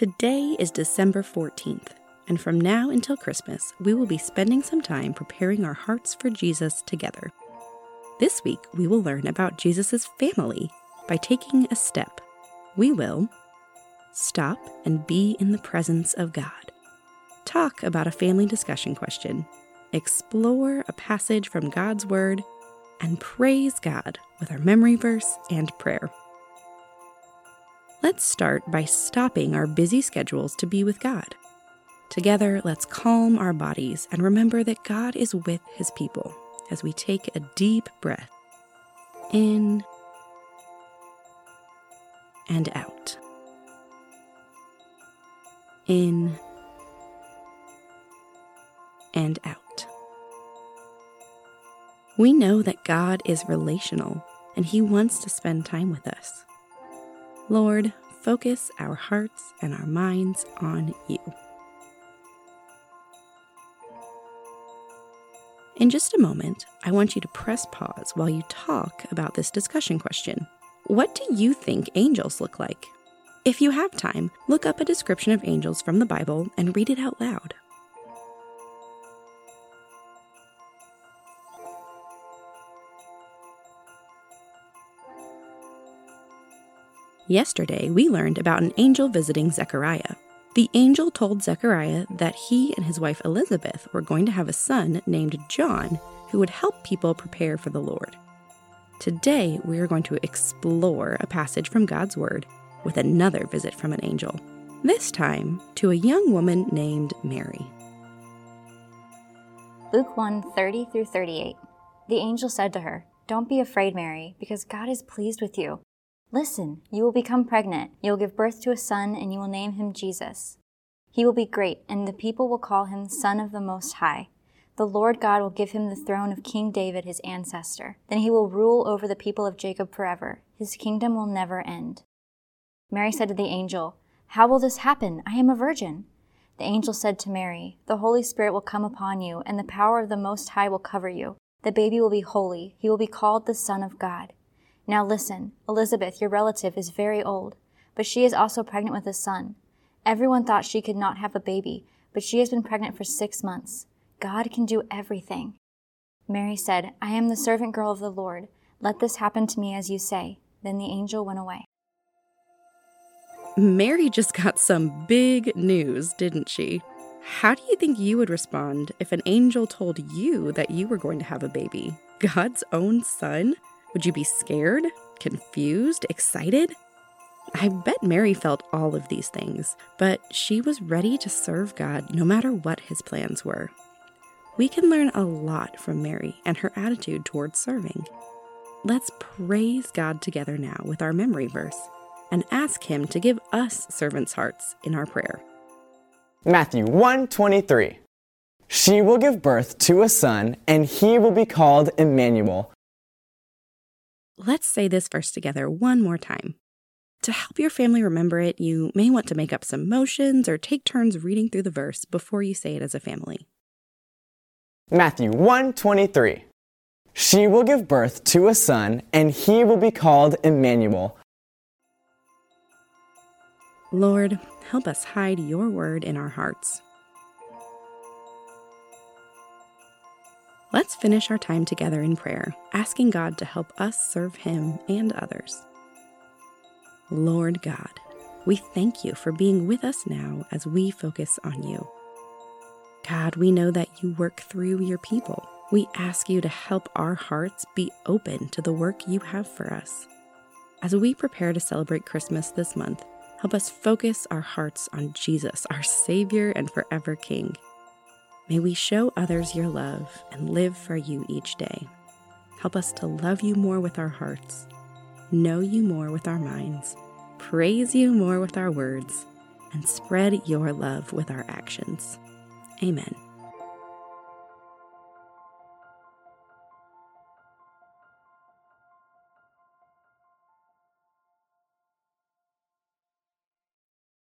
Today is December 14th, and from now until Christmas, we will be spending some time preparing our hearts for Jesus together. This week, we will learn about Jesus' family by taking a step. We will stop and be in the presence of God, talk about a family discussion question, explore a passage from God's Word, and praise God with our memory verse and prayer. Let's start by stopping our busy schedules to be with God. Together, let's calm our bodies and remember that God is with his people as we take a deep breath in and out. In and out. We know that God is relational and he wants to spend time with us. Lord, focus our hearts and our minds on you. In just a moment, I want you to press pause while you talk about this discussion question. What do you think angels look like? If you have time, look up a description of angels from the Bible and read it out loud. Yesterday, we learned about an angel visiting Zechariah. The angel told Zechariah that he and his wife Elizabeth were going to have a son named John who would help people prepare for the Lord. Today, we are going to explore a passage from God's Word with another visit from an angel, this time to a young woman named Mary. Luke 1 30 through 38. The angel said to her, Don't be afraid, Mary, because God is pleased with you. Listen, you will become pregnant. You will give birth to a son, and you will name him Jesus. He will be great, and the people will call him Son of the Most High. The Lord God will give him the throne of King David, his ancestor. Then he will rule over the people of Jacob forever. His kingdom will never end. Mary said to the angel, How will this happen? I am a virgin. The angel said to Mary, The Holy Spirit will come upon you, and the power of the Most High will cover you. The baby will be holy. He will be called the Son of God. Now listen, Elizabeth, your relative, is very old, but she is also pregnant with a son. Everyone thought she could not have a baby, but she has been pregnant for six months. God can do everything. Mary said, I am the servant girl of the Lord. Let this happen to me as you say. Then the angel went away. Mary just got some big news, didn't she? How do you think you would respond if an angel told you that you were going to have a baby? God's own son? Would you be scared, confused, excited? I bet Mary felt all of these things, but she was ready to serve God no matter what his plans were. We can learn a lot from Mary and her attitude towards serving. Let's praise God together now with our memory verse and ask him to give us servants' hearts in our prayer. Matthew 1:23 She will give birth to a son and he will be called Immanuel, Let's say this verse together one more time. To help your family remember it, you may want to make up some motions or take turns reading through the verse before you say it as a family. Matthew 1:23 She will give birth to a son and he will be called Immanuel. Lord, help us hide your word in our hearts. Let's finish our time together in prayer, asking God to help us serve Him and others. Lord God, we thank you for being with us now as we focus on you. God, we know that you work through your people. We ask you to help our hearts be open to the work you have for us. As we prepare to celebrate Christmas this month, help us focus our hearts on Jesus, our Savior and forever King. May we show others your love and live for you each day. Help us to love you more with our hearts, know you more with our minds, praise you more with our words, and spread your love with our actions. Amen.